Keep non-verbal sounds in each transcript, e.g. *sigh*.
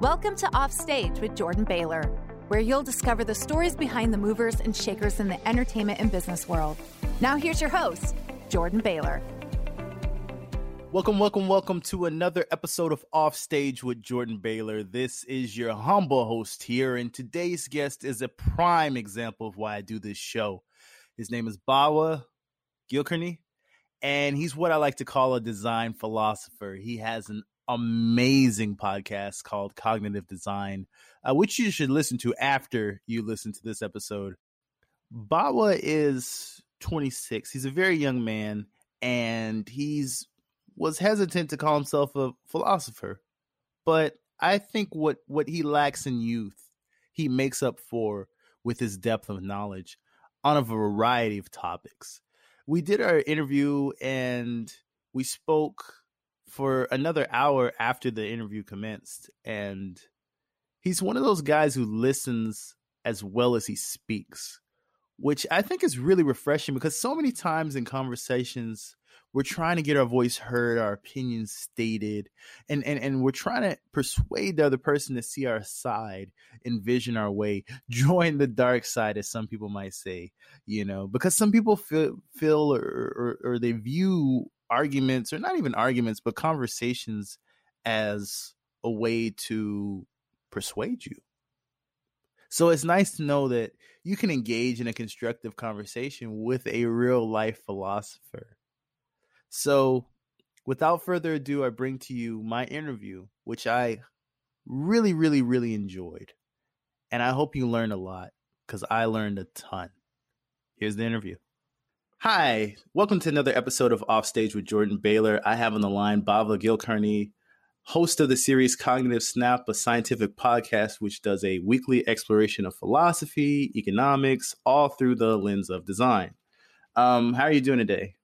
Welcome to Offstage with Jordan Baylor, where you'll discover the stories behind the movers and shakers in the entertainment and business world. Now, here's your host, Jordan Baylor. Welcome, welcome, welcome to another episode of Offstage with Jordan Baylor. This is your humble host here, and today's guest is a prime example of why I do this show. His name is Bawa Kulkarni, and he's what I like to call a design philosopher. He has an amazing podcast called Cognitive Design, uh, which you should listen to after you listen to this episode. Bawa is 26. He's a very young man, and he's was hesitant to call himself a philosopher. But I think what what he lacks in youth, he makes up for with his depth of knowledge on a variety of topics. We did our interview and we spoke for another hour after the interview commenced. And he's one of those guys who listens as well as he speaks, which I think is really refreshing because so many times in conversations, we're trying to get our voice heard, our opinions stated, and, and, and we're trying to persuade the other person to see our side, envision our way, *laughs* join the dark side, as some people might say, you know, because some people feel, feel or, or, or they view arguments or not even arguments but conversations as a way to persuade you. So it's nice to know that you can engage in a constructive conversation with a real life philosopher. So without further ado i bring to you my interview which i really really really enjoyed. And i hope you learned a lot because i learned a ton. Here's the interview Hi, welcome to another episode of Offstage with Jordan Baylor. I have on the line Bawa Kulkarni, host of the series Cognitive Snap, a scientific podcast which does a weekly exploration of philosophy, economics, all through the lens of design. Um, how are you doing today?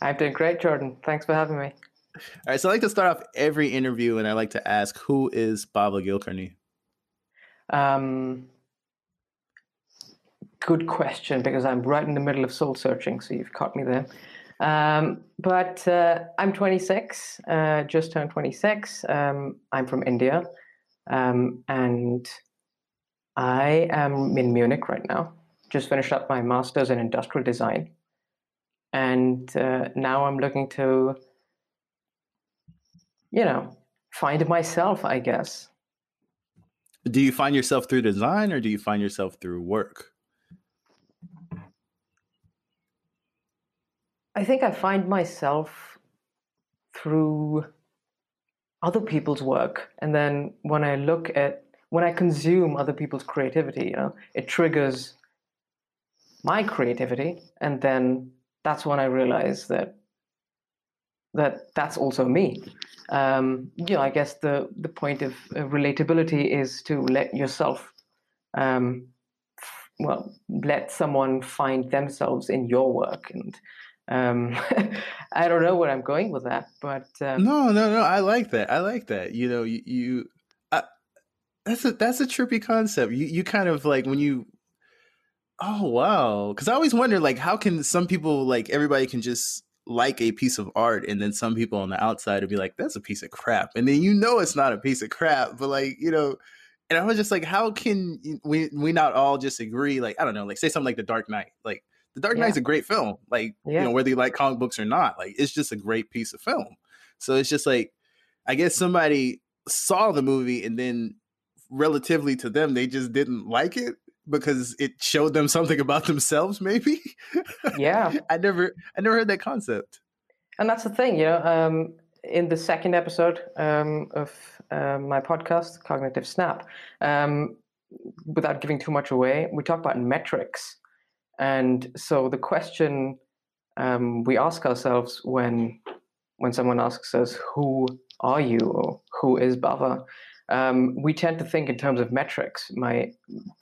I'm doing great, Jordan. Thanks for having me. All right, so I like to start off every interview and I like to ask who is Bawa Kulkarni? Um, good question because I'm right in the middle of soul searching, so you've caught me there. Um, but uh, I'm 26, uh, just turned 26. Um, I'm from India, um, and I am in Munich right now. Just finished up my master's in industrial design, and uh, now I'm looking to, you know, find myself. I guess. Do you find yourself through design, or do you find yourself through work? I think I find myself through other people's work. And then when I look at, when I consume other people's creativity, you know, it triggers my creativity. And then that's when I realize that that that's also me. Um, you know, I guess the the point of relatability is to let yourself, um, well, let someone find themselves in your work, and um, *laughs* I don't know where I'm going with that, but um, no, no, no. I like that. I like that. You know, you, you I, that's a that's a trippy concept. You you kind of like when you. Oh wow! Because I always wonder, like, how can some people, like, everybody can just like a piece of art, and then some people on the outside will be like, "That's a piece of crap," and then you know it's not a piece of crap, but like, you know, and I was just like, how can we we not all just agree? Like, I don't know, like, say something like The Dark Knight, like the Dark Knight's yeah. a great film. Like, yeah. you know, whether you like comic books or not, like it's just a great piece of film. So it's just like I guess somebody saw the movie and then relatively to them, they just didn't like it because it showed them *laughs* something about themselves, maybe. Yeah. *laughs* I never I never heard that concept. And that's the thing, you know, um, in the second episode um, of uh, my podcast, Cognitive Snap, um, without giving too much away, we talk about metrics and so the question um, we ask ourselves when when someone asks us, "Who are you?" or "Who is Bawa?" Um, we tend to think in terms of metrics. My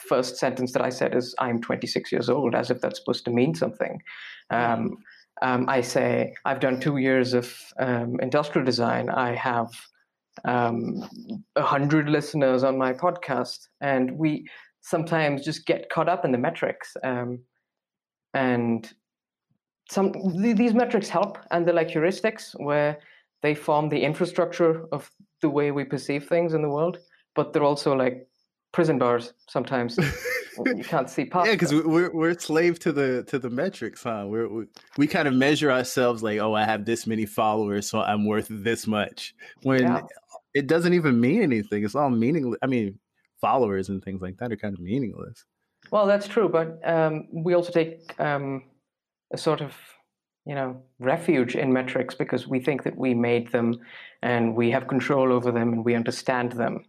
first sentence that I said is, "I'm 26 years old," as if that's supposed to mean something. Um, um, I say, "I've done two years of um, industrial design. I have um, hundred listeners on my podcast," and we sometimes just get caught up in the metrics. Um, and some these metrics help and they're like heuristics where they form the infrastructure of the way we perceive things in the world but they're also like prison bars sometimes. *laughs* you can't see past. Yeah, because we're we're slave to the to the metrics, huh? We're, we we kind of measure ourselves like, oh, I have this many followers, so I'm worth this much. When yeah. it doesn't even mean anything. It's all meaningless. I mean, followers and things like that are kind of meaningless. Well, that's true, but um, we also take um, a sort of you know refuge in metrics because we think that we made them and we have control over them and we understand them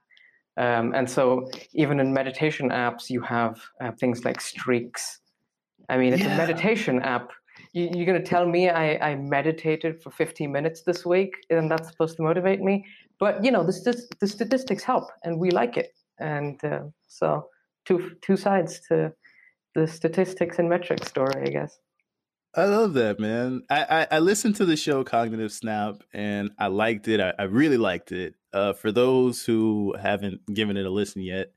um, and so even in meditation apps, you have uh, things like streaks. I mean, it's yeah. a meditation app. You, are going to tell me I, I meditated for 15 minutes this week, and that's supposed to motivate me. But you know, the, the statistics help, and we like it. And uh, so, two two sides to the statistics and metrics story, I guess. I love that, man. I, I, I, listened to the show Cognitive Snap and I liked it. I, I really liked it. Uh, for those who haven't given it a listen yet,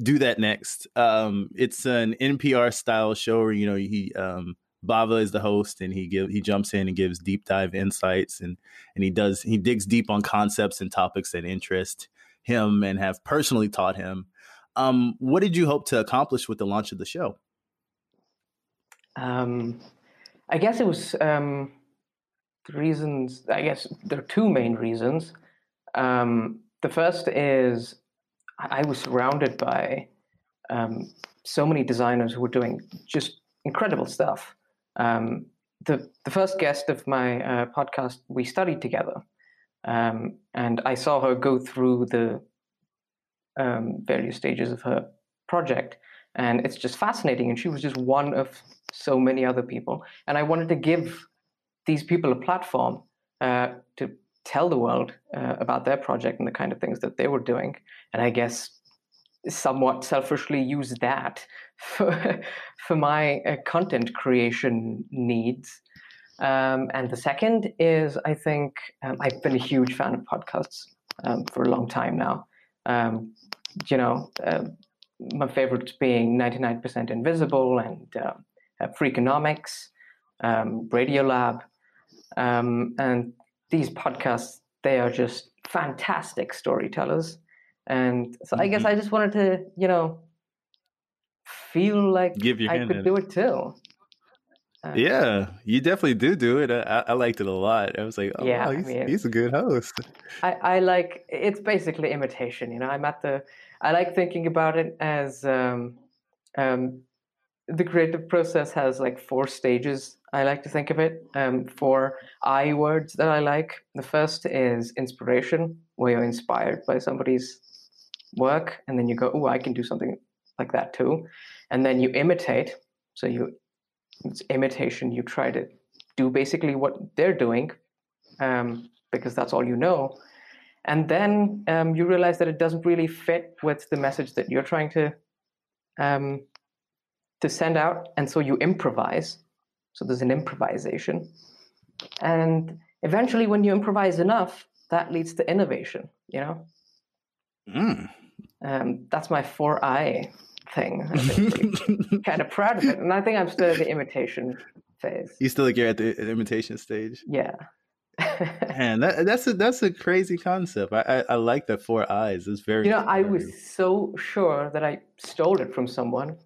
do that next. Um, it's an NPR style show where you know he um, Bawa is the host and he give he jumps in and gives deep dive insights and and he does he digs deep on concepts and topics that interest him and have personally taught him. Um, what did you hope to accomplish with the launch of the show? Um, I guess it was um, the reasons. I guess there are two main reasons. Um, the first is I was surrounded by um, so many designers who were doing just incredible stuff. Um, the the first guest of my uh, podcast, we studied together, um, and I saw her go through the um, various stages of her project, and it's just fascinating. And she was just one of so many other people. And I wanted to give these people a platform uh, to tell the world uh, about their project and the kind of things that they were doing. And I guess somewhat selfishly use that for, *laughs* for my uh, content creation needs. Um, and the second is I think um, I've been a huge fan of podcasts um, for a long time now. You know, uh, my favorites being 99% Invisible and uh, uh, Freakonomics, um, Radiolab, um, and these podcasts. They are just fantastic storytellers, and so mm-hmm. I guess mm-hmm. I just wanted to, you know, feel like I could do it, too. Yeah, you definitely do do it. I, I, liked it a lot. I was like, oh, yeah, wow, he's, I mean, he's, a good host. I, I like it's basically imitation. You know, I'm at the. I like thinking about it as um, um, the creative process has like four stages. I like to think of it. Um, four I words that I like. The first is inspiration, where you're inspired by somebody's work, and then you go, "Oh, I can do something like that too." And then you imitate. So you, it's imitation. You try to do basically what they're doing, um, because that's all you know. And then um, you realize that it doesn't really fit with the message that you're trying to um, to send out, and so you improvise. So there's an improvisation, and eventually, when you improvise enough, that leads to innovation. You know, mm. um, that's my four I thing. I'm *laughs* kind of proud of it, and I think I'm still at the imitation phase. You still like you're at the imitation stage. Yeah. *laughs* and that, that's a that's a crazy concept. I, I, I like that four eyes. It's very. You know, I was so sure that I stole it from someone,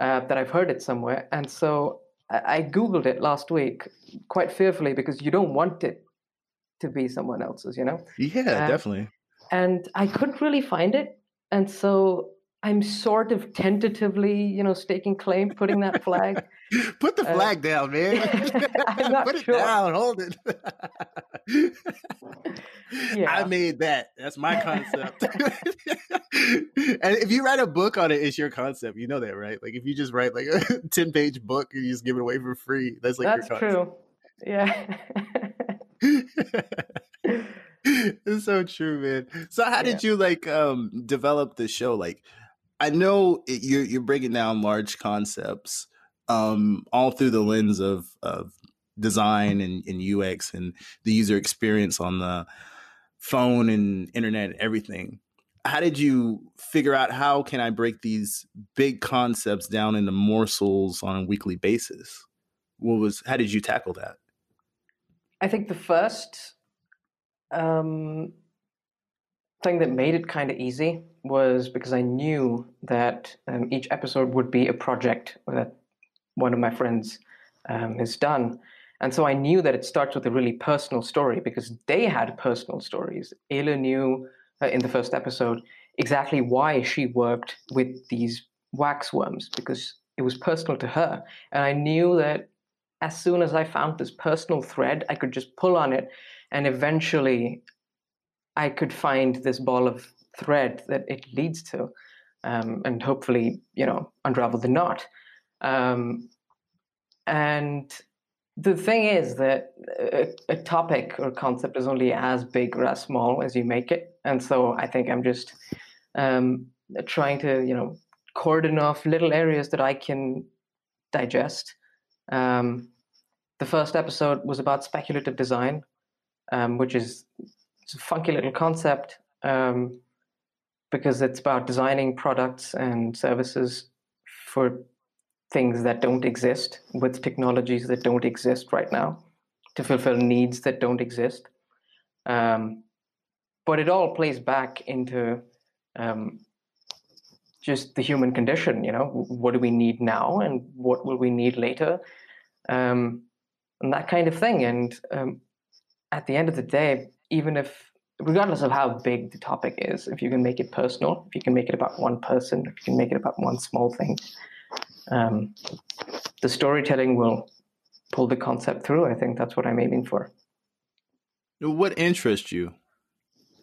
uh, that I've heard it somewhere. And so I, I Googled it last week quite fearfully because you don't want it to be someone else's, you know? Yeah, uh, definitely. And I couldn't really find it. And so I'm sort of tentatively, you know, staking claim, putting that flag. *laughs* Put the uh, flag uh, down, man. *laughs* *laughs* Put it sure. down, hold it. yeah. I made that. That's my concept. and if you write a book on it, it's your concept. You know that, right? Like if you just write like a 10 page book and you just give it away for free, that's like that's your concept. true. Yeah. it's so true, man. So how did you like um develop the show? Like I know it, you're you're breaking down large concepts um, all through the lens of of design and, and UX and the user experience on the phone and internet and everything. How did you figure out how can I break these big concepts down into morsels on a weekly basis? What was how did you tackle that? I think the first um, thing that made it kind of easy was because I knew that um, each episode would be a project that one of my friends um, has done. And so I knew that it starts with a really personal story because they had personal stories. Ayla knew uh, in the first episode exactly why she worked with these wax worms because it was personal to her. And I knew that as soon as I found this personal thread, I could just pull on it and eventually I could find this ball of thread that it leads to um, and hopefully, you know, unravel the knot. Um, and the thing is that a, a, topic or concept is only as big or as small as you make it. And so I think I'm just um, trying to, you know, cordon off little areas that I can digest. Um, the first episode was about speculative design, um, which is a funky little concept um, because it's about designing products and services for things that don't exist with technologies that don't exist right now to fulfill needs that don't exist. Um, but it all plays back into um, just the human condition. You know, what do we need now, and what will we need later, um, and that kind of thing. And um, at the end of the day, even if, regardless of how big the topic is, if you can make it personal, if you can make it about one person, if you can make it about one small thing, um, the storytelling will pull the concept through. I think that's what I'm aiming for. What interests you?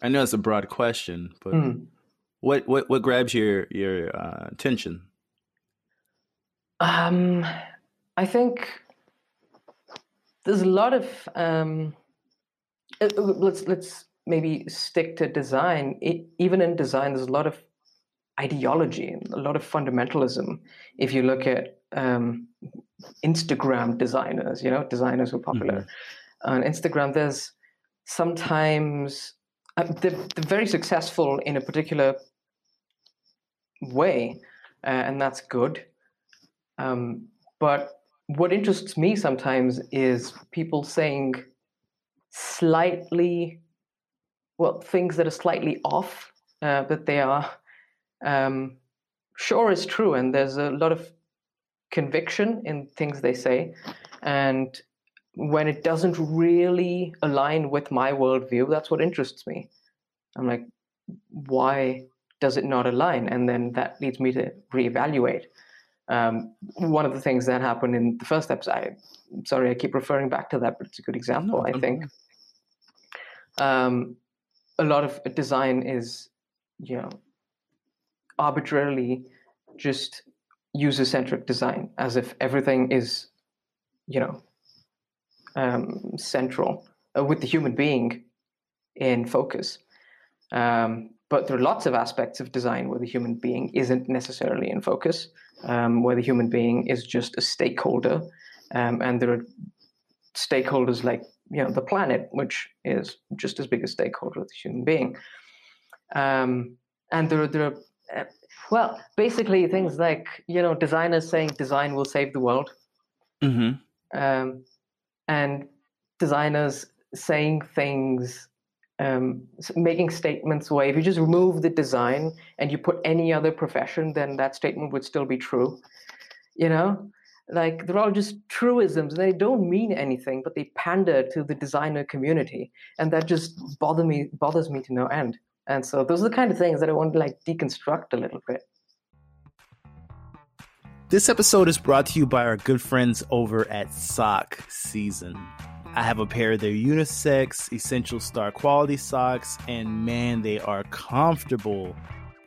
I know it's a broad question, but mm. What what what grabs your your uh, attention? Um, I think there's a lot of um, let's let's maybe stick to design. It, even in design, there's a lot of ideology, a lot of fundamentalism. If you look at um, Instagram designers, you know, designers who are popular mm-hmm. on Instagram, there's sometimes uh, they're, they're, very successful in a particular way, uh, and that's good. Um, but what interests me sometimes is people saying slightly, well, things that are slightly off, uh, but they are um, sure is true, and there's a lot of conviction in things they say, and when it doesn't really align with my worldview, that's what interests me. I'm like, why does it not align? And then that leads me to reevaluate. Um, one of the things that happened in the first episode, I, am sorry, I keep referring back to that, but it's a good example. No, I think um, a lot of design is, you know, arbitrarily just user-centric design, as if everything is, you know, um, central uh, with the human being in focus. Um, but there are lots of aspects of design where the human being isn't necessarily in focus, um, where the human being is just a stakeholder, um, and there are stakeholders like you know the planet, which is just as big a stakeholder as the human being. Um, and there are, there are uh, well, basically things like you know designers saying design will save the world, mm-hmm. Um, and designers saying things um, making statements where if you just remove the design and you put any other profession, then that statement would still be true. You know, like they're all just truisms. They don't mean anything, but they pander to the designer community, and that just bother me bothers me to no end. And so those are the kind of things that I want to like deconstruct a little bit. This episode is brought to you by our good friends over at Sock Season. I have a mm-hmm. pair of their unisex essential star quality socks, and man, they are comfortable.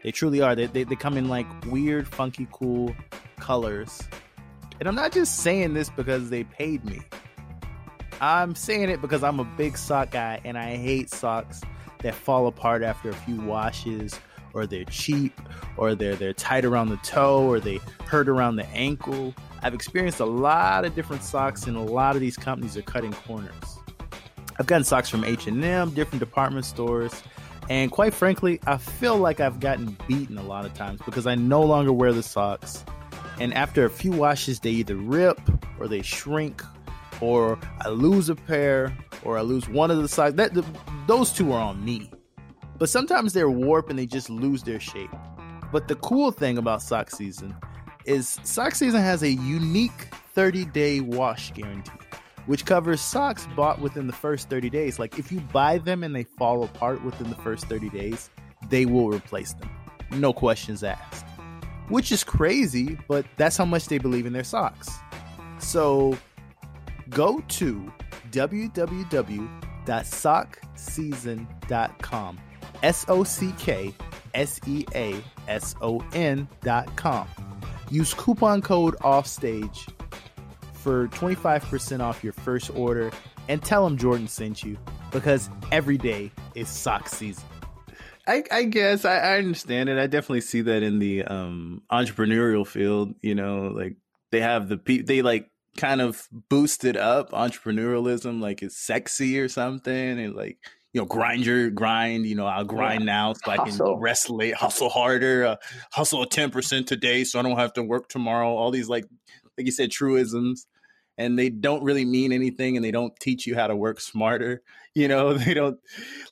They truly are. They, they, they come in like weird, funky, cool colors. And I'm not just saying this because they paid me. I'm saying it because I'm a big sock guy and I hate socks that fall apart after a few washes or they're cheap or they're they're tight around the toe or they hurt around the ankle. I've experienced a lot of different socks and a lot of these companies are cutting corners. I've gotten socks from H&M, different department stores, and quite frankly, I feel like I've gotten beaten a lot of times because I no longer wear the socks. And after a few washes, they either rip or they shrink or I lose a pair or I lose one of the socks. That the, those two are on me. but sometimes they're warped and they just lose their shape. But the cool thing about sock season is sock season has a unique 30 day wash guarantee, which covers socks bought within the first 30 days. Like if you buy them and they fall apart within the first 30 days, they will replace them. No questions asked. Which is crazy, but that's how much they believe in their socks. So go to www.sockseason.com. S O C K S E A S O N.com. Use coupon code OFFSTAGE for 25% off your first order and tell them Jordan sent you because every day is sock season. I, I guess I, I, understand it. I definitely see that in the um, entrepreneurial field. You know, like they have the pe- they like kind of boosted up entrepreneurialism, like it's sexy or something, and like you know, grind your grind. You know, I'll grind yeah. now so. I can rest late, hustle harder, uh, hustle ten percent today, so I don't have to work tomorrow. All these like, like you said, truisms, and they don't really mean anything, and they don't teach you how to work smarter. *laughs* You know, they don't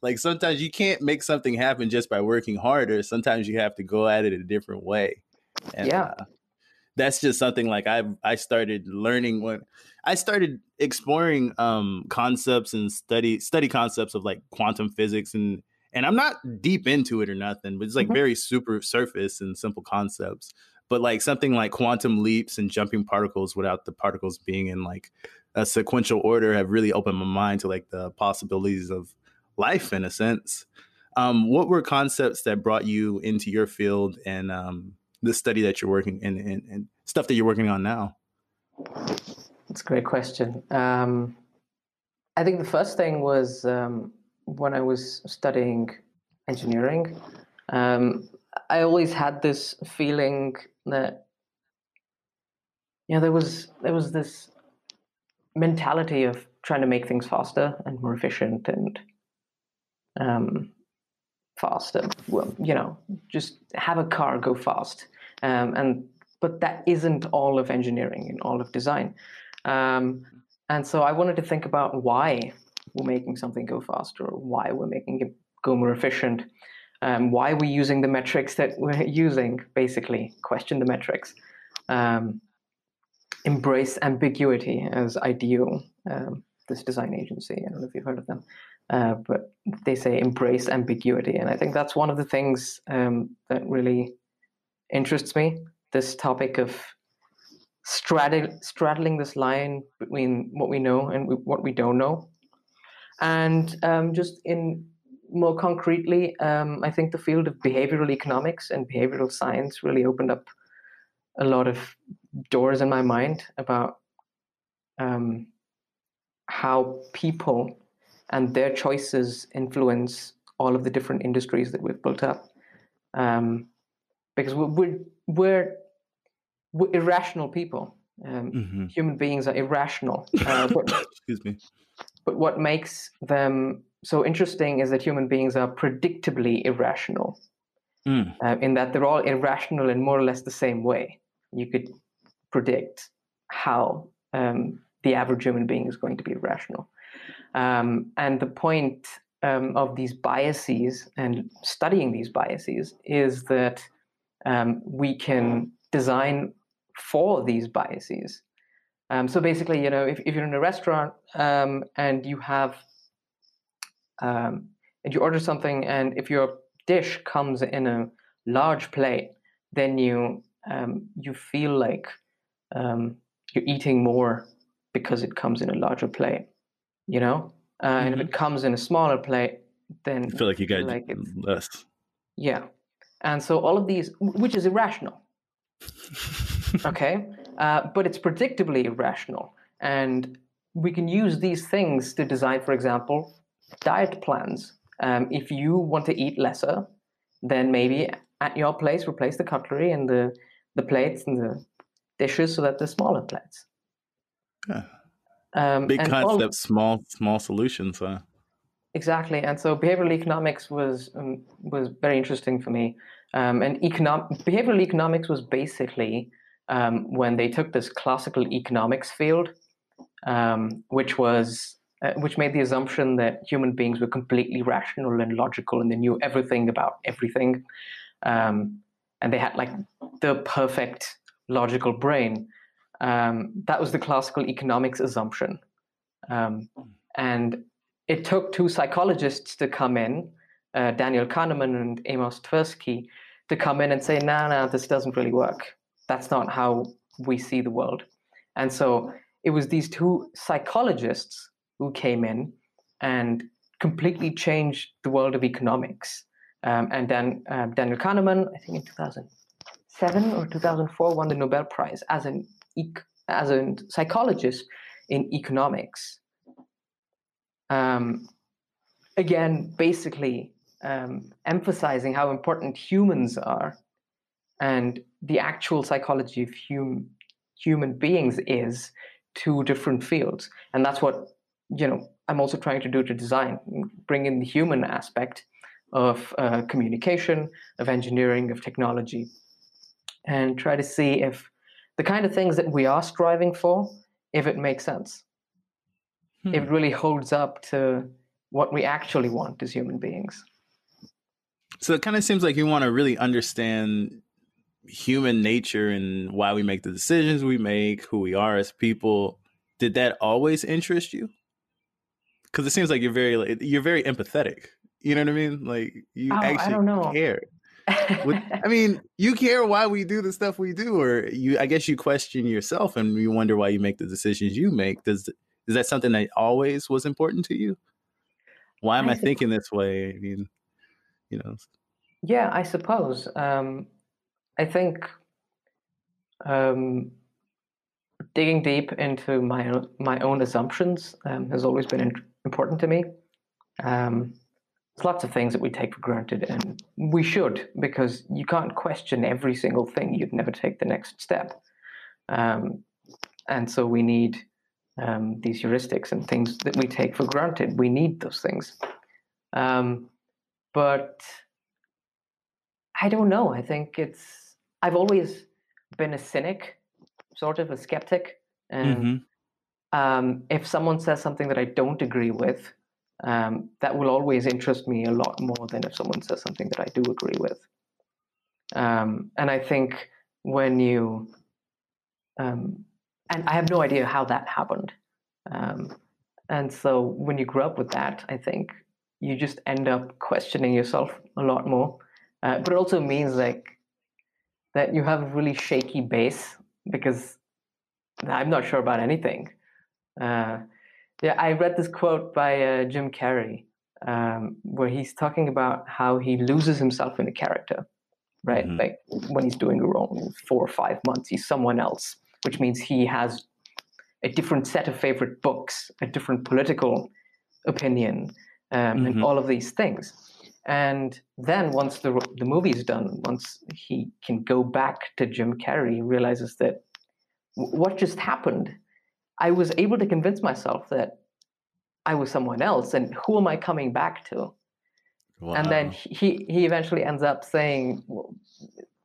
like. Sometimes you can't make something happen just by working harder. Sometimes you have to go at it a different way. And, yeah. Uh, that's just something like I I started learning when I started exploring um concepts and study study concepts of like quantum physics and and I'm not deep into it or nothing, but it's like mm-hmm. very super surface and simple concepts. But like something like quantum leaps and jumping particles without the particles being in like a sequential order have really opened my mind to like the possibilities of life in a sense. Um, what were concepts that brought you into your field and um, the study that you're working in and, and stuff that you're working on now? That's a great question. Um, I think the first thing was um, when I was studying engineering. Um, I always had this feeling that you know there was there was this mentality of trying to make things faster and more efficient and um, faster. Well, you know, just have a car go fast. Um, and but that isn't all of engineering and all of design. Um, and so I wanted to think about why we're making something go faster, why we're making it go more efficient, um, why we're using the metrics that we're *laughs* using. Basically, question the metrics. Um, embrace ambiguity as ideal. Um, this design agency, I don't know if you've heard of them. Uh, but they say embrace ambiguity. And I think that's one of the things um, that really interests me. This topic of straddling, straddling this line between what we know and what we don't know. And um, just in more concretely, um, I think the field of behavioral economics and behavioral science really opened up a lot of doors in my mind about um, how people and their choices influence all of the different industries that we've built up. Um, because we're, we're irrational people. Um, mm-hmm. Human beings are irrational. *laughs* Uh, but, Excuse me. But what makes them so interesting is that human beings are predictably irrational, mm. uh, in that they're all irrational in more or less the same way. You could predict how um, the average human being is going to be irrational. Um, and the point um, of these biases and studying these biases is that um, we can design for these biases. Um, so basically, you know, if, if you're in a restaurant um, and you have um, and you order something, and if your dish comes in a large plate, then you you feel like you're eating more because it comes in a larger plate you know. Uh, mm-hmm. And if mm-hmm. it comes in a smaller plate, then I feel like you get like less. Yeah, and so all of these, which is irrational. *laughs* okay, uh, but it's predictably irrational, and we can use these things to design, for example, diet plans. Um, if you want to eat lesser, then maybe at your place replace the cutlery and the the plates and the dishes so that they're smaller plates. Yeah. Um, Big concept, all, small small solutions. Huh? Exactly, and so behavioral economics was um, was very interesting for me. Um, and economic behavioral economics was basically um, when they took this classical economics field, um, which was uh, which made the assumption that human beings were completely rational and logical and they knew everything about everything. Um, and they had like the perfect logical brain. Um, that was the classical economics assumption. Um, and it took two psychologists to come in, uh, Daniel Kahneman and Amos Tversky, to come in and say, no, nah, no, nah, this doesn't really work. That's not how we see the world. And so it was these two psychologists who came in and completely changed the world of economics. Um, and then uh, Daniel Kahneman, I think in 2007 or 2004, won the Nobel Prize as an as a psychologist in economics. Um, again, basically um, emphasizing how important humans are and the actual psychology of hum- human beings is two different fields. And that's what you know I'm also trying to do to design, bring in the human aspect of uh, communication, of engineering, of technology, and try to see if the kind of things that we are striving for, if it makes sense, hmm. if it really holds up to what we actually want as human beings. So it kind of seems like you want to really understand human nature and why we make the decisions we make, who we are as people. Did that always interest you? Because it seems like you're very like, you're very empathetic. You know what I mean? Like you oh, actually care. I *laughs* mean, you care why we do the stuff we do, or you. I guess you question yourself and you wonder why you make the decisions you make. Does is that something that always was important to you? Why am I, I thinking this way? I mean, you know. Yeah, I suppose. Um, I think um, digging deep into my my own assumptions um, has always been important to me. Um, there's lots of things that we take for granted, and we should because you can't question every single thing. You'd never take the next step, um, and so we need um, these heuristics and things that we take for granted. We need those things, um, but I don't know. I think it's. I've always been a cynic, sort of a skeptic, and mm-hmm. um, if someone says something that I don't agree with, um, that will always interest me a lot more than if someone says something that I do agree with. Um, and I think when you, um, and I have no idea how that happened. Um, and so when you grow up with that, I think you just end up questioning yourself a lot more. Uh, but it also means like that you have a really shaky base because I'm not sure about anything. Uh, yeah, I read this quote by uh, Jim Carrey um, where he's talking about how he loses himself in a character, right? Mm-hmm. Like when he's doing a role four or five months, he's someone else, which means he has a different set of favorite books, a different political opinion, um, mm-hmm. and all of these things. And then once the the movie's done, once he can go back to Jim Carrey, he realizes that what just happened. I was able to convince myself that I was someone else, and who am I coming back to? Wow. And then he he eventually ends up saying, well,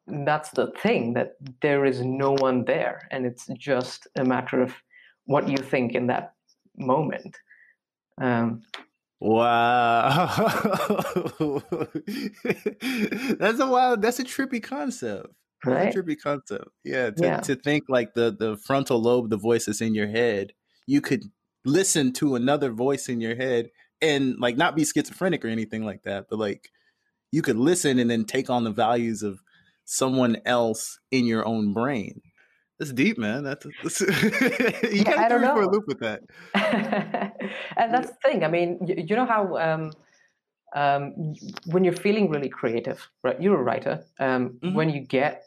"That's the thing that there is no one there, and it's just a matter of what you think in that moment." Um, Wow. *laughs* that's a wild that's a trippy concept. Right? a trippy concept. Yeah to, yeah. to think like the the frontal lobe, the voice that's in your head, you could listen to another voice in your head and like not be schizophrenic or anything like that, but like you could listen and then take on the values of someone else in your own brain. That's deep, man. That's, that's *laughs* you of threw for a loop with that. *laughs* and that's the thing. I mean, you, you know how um, um, when you're feeling really creative, right? You're a writer. Um, mm-hmm. When you get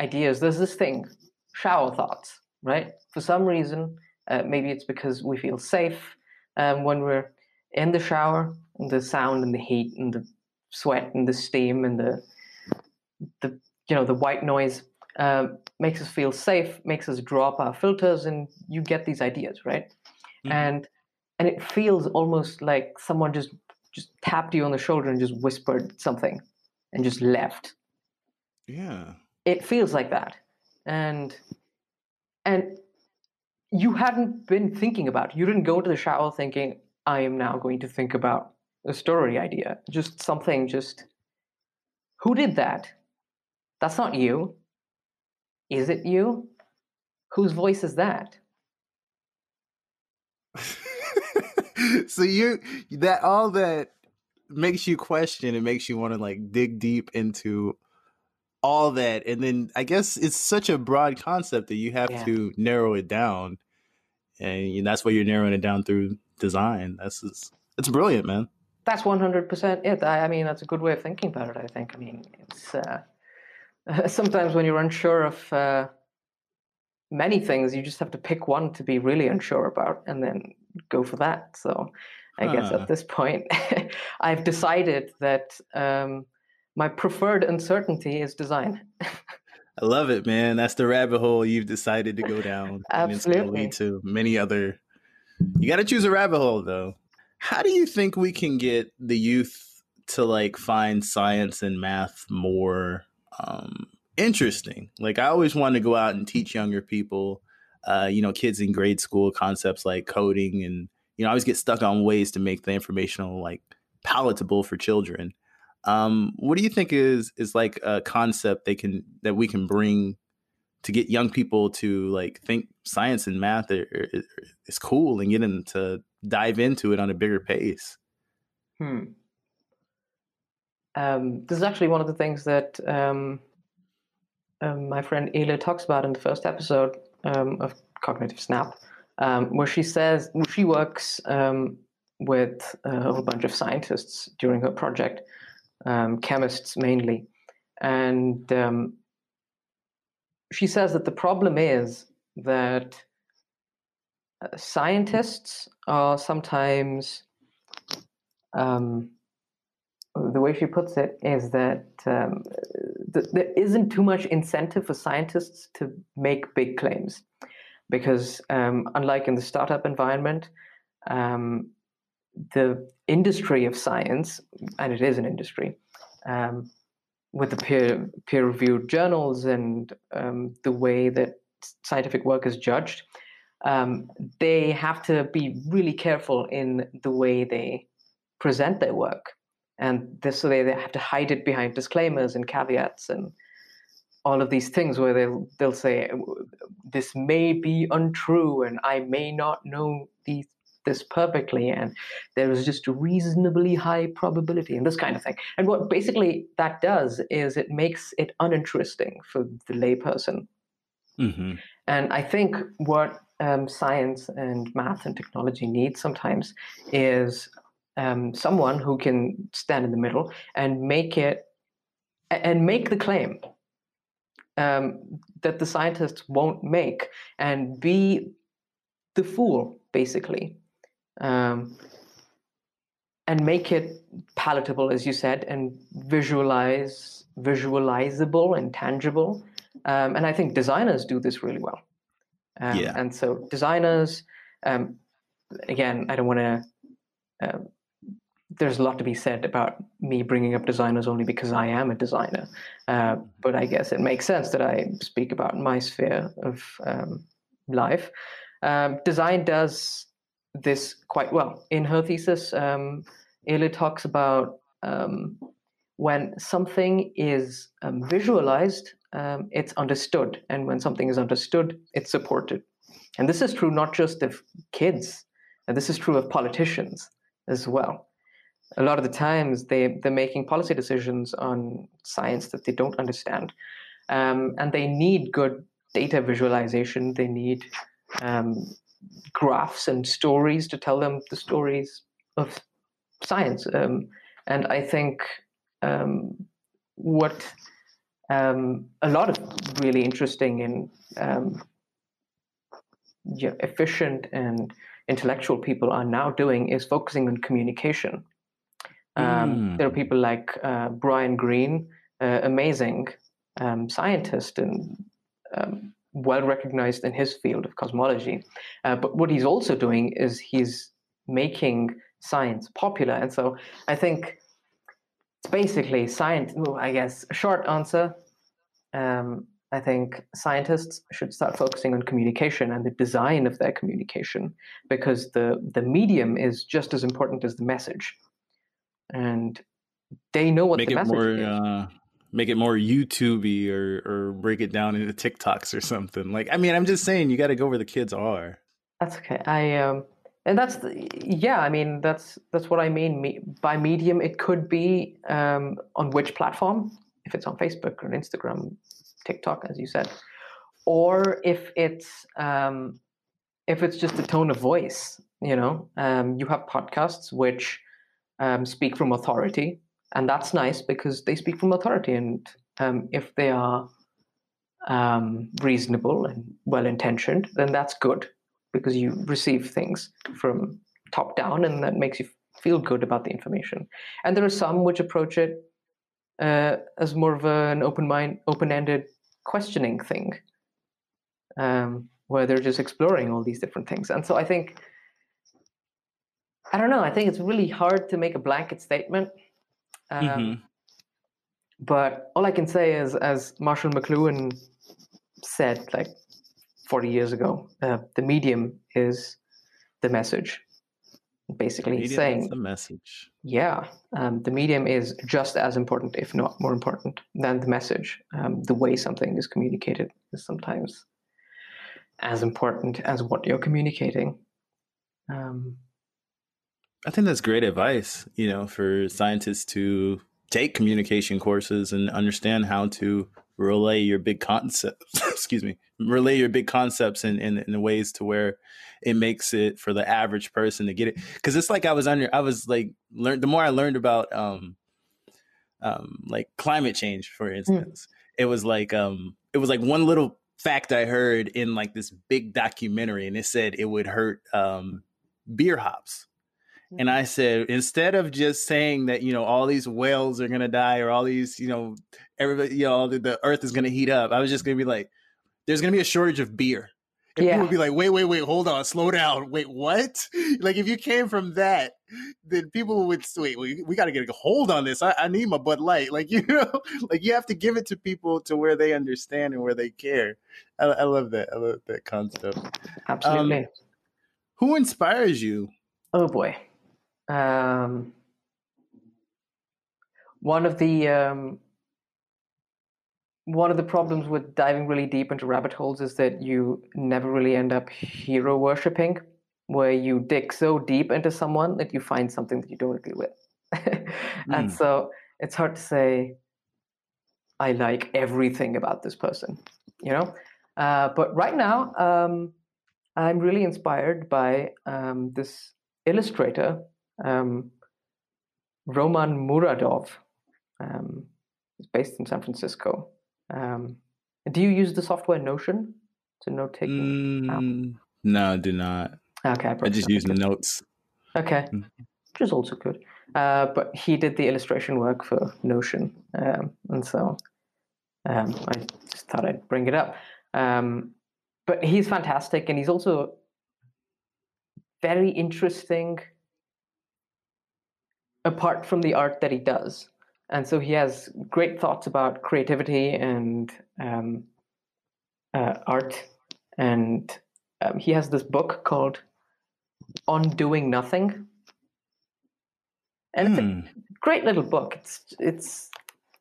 ideas, there's this thing, shower thoughts, right? For some reason, uh, maybe it's because we feel safe um, when we're in the shower, and the sound and the heat and the sweat and the steam and the the you know the white noise uh, makes us feel safe, makes us drop our filters, and you get these ideas, right? Mm-hmm. And and it feels almost like someone just just tapped you on the shoulder and just whispered something, and just left. Yeah, it feels like that, and and you hadn't been thinking about. You didn't go to the shower thinking, I am now going to think about a story idea. Just something, just who did that? That's not you. Is it you? Whose voice is that? *laughs* so you that all that makes you question it makes you want to like dig deep into all that and then i guess it's such a broad concept that you have yeah. to narrow it down and that's why you're narrowing it down through design that's just, it's brilliant man that's 100% it I, I, mean that's a good way of thinking about it i think i mean it's uh, *laughs* sometimes when you're unsure of uh, many things you just have to pick one to be really unsure about and then go for that so i huh. guess at this point *laughs* i've decided that um, my preferred uncertainty is design. I love it, man. That's the rabbit hole you've decided to go down. Absolutely. *laughs* And it's going to lead to many other. You got to choose a rabbit hole, though. How do you think we can get the youth to like find science and math more um, interesting? Like, I always want to go out and teach younger people, uh, you know, kids in grade school concepts like coding, and you know, I always get stuck on ways to make the informational like palatable for children. Um, what do you think is is like a concept they can that we can bring to get young people to like think science and math is cool and get them to dive into it on a bigger pace? Hmm. Um, this is actually one of the things that um, um, my friend Ela talks about in the first episode um, of Cognitive Snap, um, where she says she works um, with a whole bunch of scientists during her project, chemists mainly. And she says that the problem is that uh, scientists are sometimes, um, the way she puts it is that um, th- there isn't too much incentive for scientists to make big claims. Because, um, unlike in the startup environment, um, the industry of science, and it is an industry, um, with the peer peer reviewed journals and um, the way that scientific work is judged, um, they have to be really careful in the way they present their work, and this, so they, they have to hide it behind disclaimers and caveats and all of these things where they'll they'll say this may be untrue and I may not know these this perfectly. And there is just a reasonably high probability and this kind of thing. And what basically that does is it makes it uninteresting for the layperson. Mm-hmm. and i think what um, science and math and technology needs sometimes is um, someone who can stand in the middle and make it and make the claim um, that the scientists won't make and be the fool basically um, and make it palatable, as you said, and visualize, visualizable and tangible. Um, and I think designers do this really well. Um, yeah. And so designers, um, again, I don't want to. Uh, there's a lot to be said about me bringing up designers only because I am a designer. Uh, but I guess it makes sense that I speak about my sphere of um, life. Um, design does this quite well. In her thesis, um, Ela talks about um, when something is um, visualized, um, it's understood. And when something is understood, it's supported. And this is true not just of kids, and this is true of politicians as well. A lot of the times they, they're making policy decisions on science that they don't understand. Um, and they need good data visualization. They need um, graphs and stories to tell them the stories of science. Um, and I think um, what um, a lot of really interesting and um, yeah, efficient and intellectual people are now doing is focusing on communication. Mm. There are people like uh, Brian Greene, uh, amazing um, scientist and um, well recognized in his field of cosmology. Uh, but what he's also doing is he's making science popular. And so I think it's basically science, well, I guess, a short answer. Um, I think scientists should start focusing on communication and the design of their communication because the, the medium is just as important as the message. And they know what make the it message more, is. Uh, make it more YouTubey or or break it down into TikToks or something. Like, I mean, I'm just saying, you got to go where the kids are. That's okay. I um, and that's the, yeah. I mean, that's that's what I mean me, by medium. It could be um, on which platform, if it's on Facebook or Instagram, TikTok, as you said, or if it's um, if it's just the tone of voice. You know, um, you have podcasts which um, speak from authority, and that's nice because they speak from authority, and um, if they are um, reasonable and well intentioned, then that's good because you receive things from top down and that makes you feel good about the information. And there are some which approach it uh, as more of an open mind, open ended questioning thing, um, where they're just exploring all these different things. And so I think, I don't know, I think it's really hard to make a blanket statement. Um, mm-hmm. But all I can say is, as Marshall McLuhan said, like 40 years ago, uh, the medium is the message. Basically, is saying the message. yeah, um, the medium is just as important, if not more important, than the message. Um, the way something is communicated is sometimes as important as what you're communicating. Um, I think that's great advice, you know, for scientists to take communication courses and understand how to relay your big concepts *laughs* excuse me relay your big concepts in, in, in ways to where it makes it for the average person to get it because it's like i was under i was like learned the more i learned about um um like climate change for instance mm. it was like um it was like one little fact i heard in like this big documentary and it said it would hurt um beer hops and I said, instead of just saying that, you know, all these whales are going to die or all these, you know, everybody, you know, the, the earth is going to heat up, I was just going to be like, there's going to be a shortage of beer. And yeah. people would be like, wait, wait, wait, hold on, slow down. Wait, what? *laughs* Like, if you came from that, then people would wait, we, we got to get a hold on this. I, I, need my Bud Light. *laughs* Like, you know, like you have to give it to people to where they understand and where they care. I, I love that. I love that concept. Absolutely. Um, who inspires you? Oh, boy um, one of the um, one of the problems with diving really deep into rabbit holes is that you never really end up hero worshipping, where you dig so deep into someone that you find something that you don't agree with, mm. *laughs* and so it's hard to say I like everything about this person, you know. Uh, but right now, um, I'm really inspired by um, this illustrator um, Roman Muradov um, is based in San Francisco. Um, do you use the software Notion to note taking? Mm, no, I do not. Okay, I, I just use the notes. Okay, mm-hmm. which is also good. Uh, but he did the illustration work for Notion, um, and so um, I just thought I'd bring it up. Um, but he's fantastic, and he's also very interesting apart from the art that he does. And so he has great thoughts about creativity and um, uh, art. And um, he has this book called On Doing Nothing. And mm. it's a hmm. great little book. It's, it's,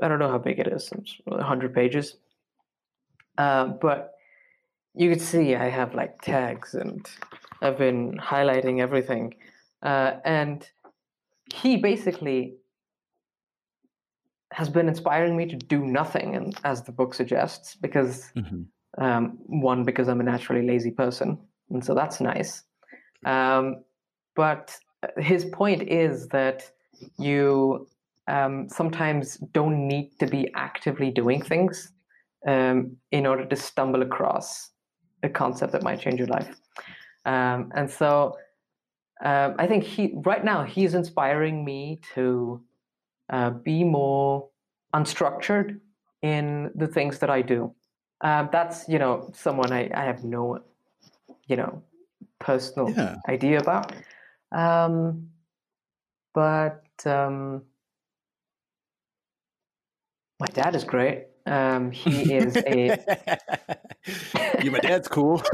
I don't know how big it is, it's 100 pages. Uh, but you could see I have like tags and I've been highlighting everything. Uh, and he basically has been inspiring me to do nothing, and as the book suggests, because mm-hmm. um, one, because I'm a naturally lazy person, and so that's nice. Um, but his point is that you um, sometimes don't need to be actively doing things um, in order to stumble across a concept that might change your life. Um, and so um, I think he right now he's inspiring me to uh, be more unstructured in the things that I do. Um, that's you know someone I, I have no you know personal yeah. idea about, um, but um, my dad is great. Um, he is a. *laughs* *laughs* you, my dad's cool. *laughs* *laughs*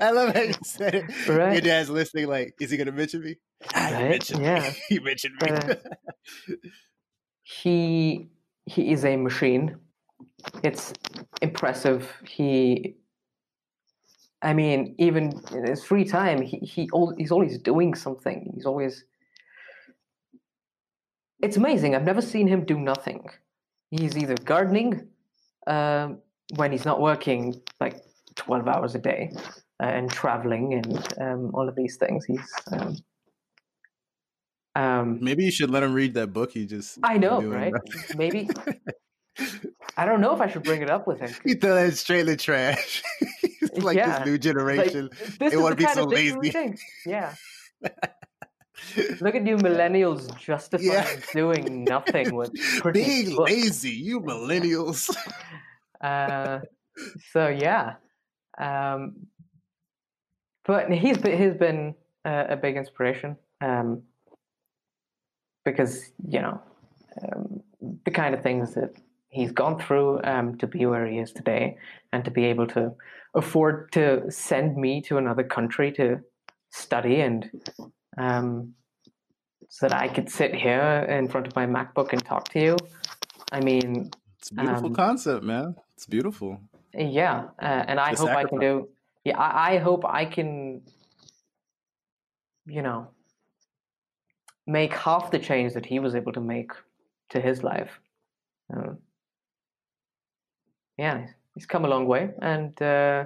I love how you said it. Right. Your dad's listening. Like, is he going to mention me? Ah, right? mentioned yeah. Me. he mentioned me. Uh, he he is a machine. It's impressive. He. I mean, even in his free time, he, he he's always doing something. He's always. It's amazing. I've never seen him do nothing he's either gardening um, when he's not working like 12 hours a day uh, and traveling and um, all of these things. He's um, um maybe you should let him read that book. He just I know, right? maybe *laughs* I don't know if I should bring it up with him. You throw that straight in the trash. *laughs* it's like yeah. this new generation. Like, they want to be so lazy. Yeah. *laughs* Look at you millennials justifying yeah. doing nothing with being books. lazy. You millennials. Uh, so yeah, um, but he's been, he's been a, a big inspiration um, because you know um, the kind of things that he's gone through um, to be where he is today, and to be able to afford to send me to another country to study and um, so that I could sit here in front of my MacBook and talk to you. I mean, it's a beautiful um, concept, man. It's beautiful. Yeah, uh, and I the hope sacrifice. I can do. Yeah, I, I, hope I can. You know, make half the change that he was able to make to his life. Um, yeah, he's come a long way, and uh,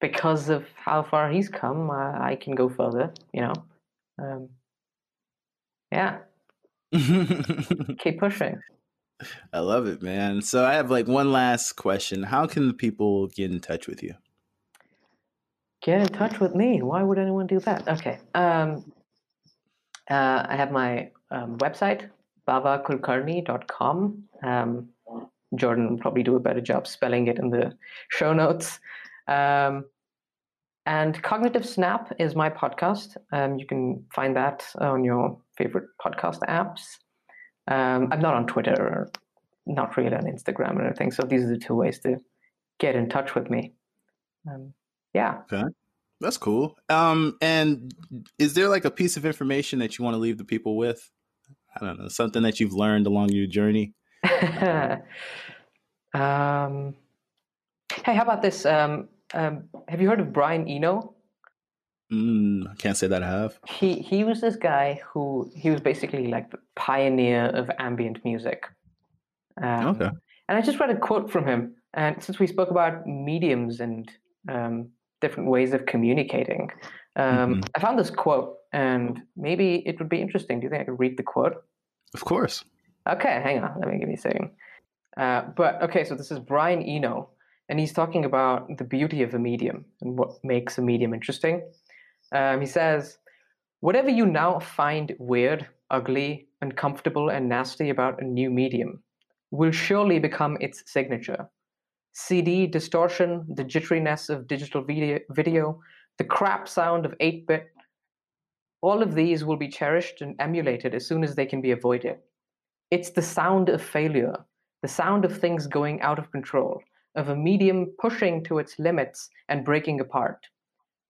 because of how far he's come, I, I can go further. You know. Um, yeah. *laughs* Keep pushing. I love it, man. So I have like one last question. How can the people get in touch with you? Get in touch with me. Why would anyone do that? Okay. Um, uh, I have my um, website, bawakulkarni.com. Um, Jordan will probably do a better job spelling it in the show notes. Um, and Cognitive Snap is my podcast. Um, you can find that on your favorite podcast apps. Um, I'm not on Twitter or not really on Instagram or anything. So these are the two ways to get in touch with me. Um, yeah. Okay. That's cool. Um, and is there like a piece of information that you want to leave the people with? I don't know, something that you've learned along your journey? *laughs* um, hey, how about this? Um, um, have you heard of Brian Eno? Mm, I can't say that I have. He he was this guy who he was basically like the pioneer of ambient music. Um, okay. And I just read a quote from him, and since we spoke about mediums and um, different ways of communicating, um, mm-hmm. I found this quote, and maybe it would be interesting. Do you think I could read the quote? Of course. Okay, hang on. Let me give you a second. Uh, but okay, so this is Brian Eno, and he's talking about the beauty of a medium and what makes a medium interesting. Um, he says, Whatever you now find weird, ugly, uncomfortable, and nasty about a new medium will surely become its signature. CD distortion, the jitteriness of digital video, video the crap sound of 8 bit, all of these will be cherished and emulated as soon as they can be avoided. It's the sound of failure, the sound of things going out of control, of a medium pushing to its limits and breaking apart.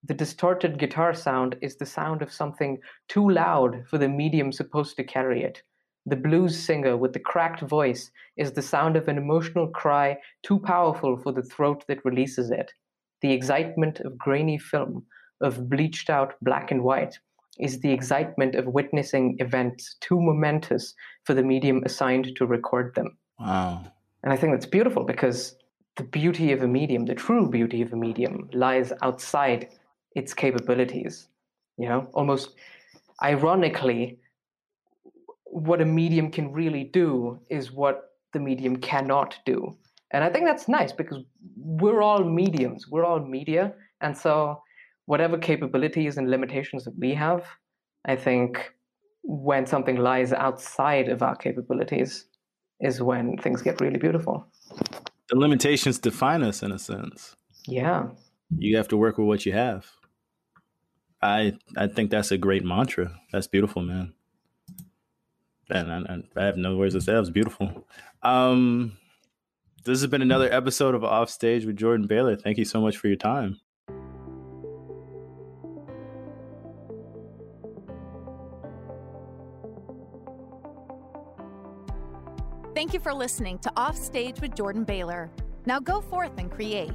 The distorted guitar sound is the sound of something too loud for the medium supposed to carry it. The blues singer with the cracked voice is the sound of an emotional cry too powerful for the throat that releases it. The excitement of grainy film, of bleached out black and white, is the excitement of witnessing events too momentous for the medium assigned to record them. Wow. And I think that's beautiful because the beauty of a medium, the true beauty of a medium, lies outside its capabilities. You know, almost ironically, what a medium can really do is what the medium cannot do. And I think that's nice because we're all mediums, we're all media. And so, whatever capabilities and limitations that we have, I think when something lies outside of our capabilities is when things get really beautiful. The limitations define us in a sense. Yeah. You have to work with what you have. I I think that's a great mantra. That's beautiful, man. and I, I, have no words to say. That was beautiful. Um, this has been another episode of Offstage with Jordan Baylor. Thank you so much for your time. Thank you for listening to Offstage with Jordan Baylor. Now go forth and create.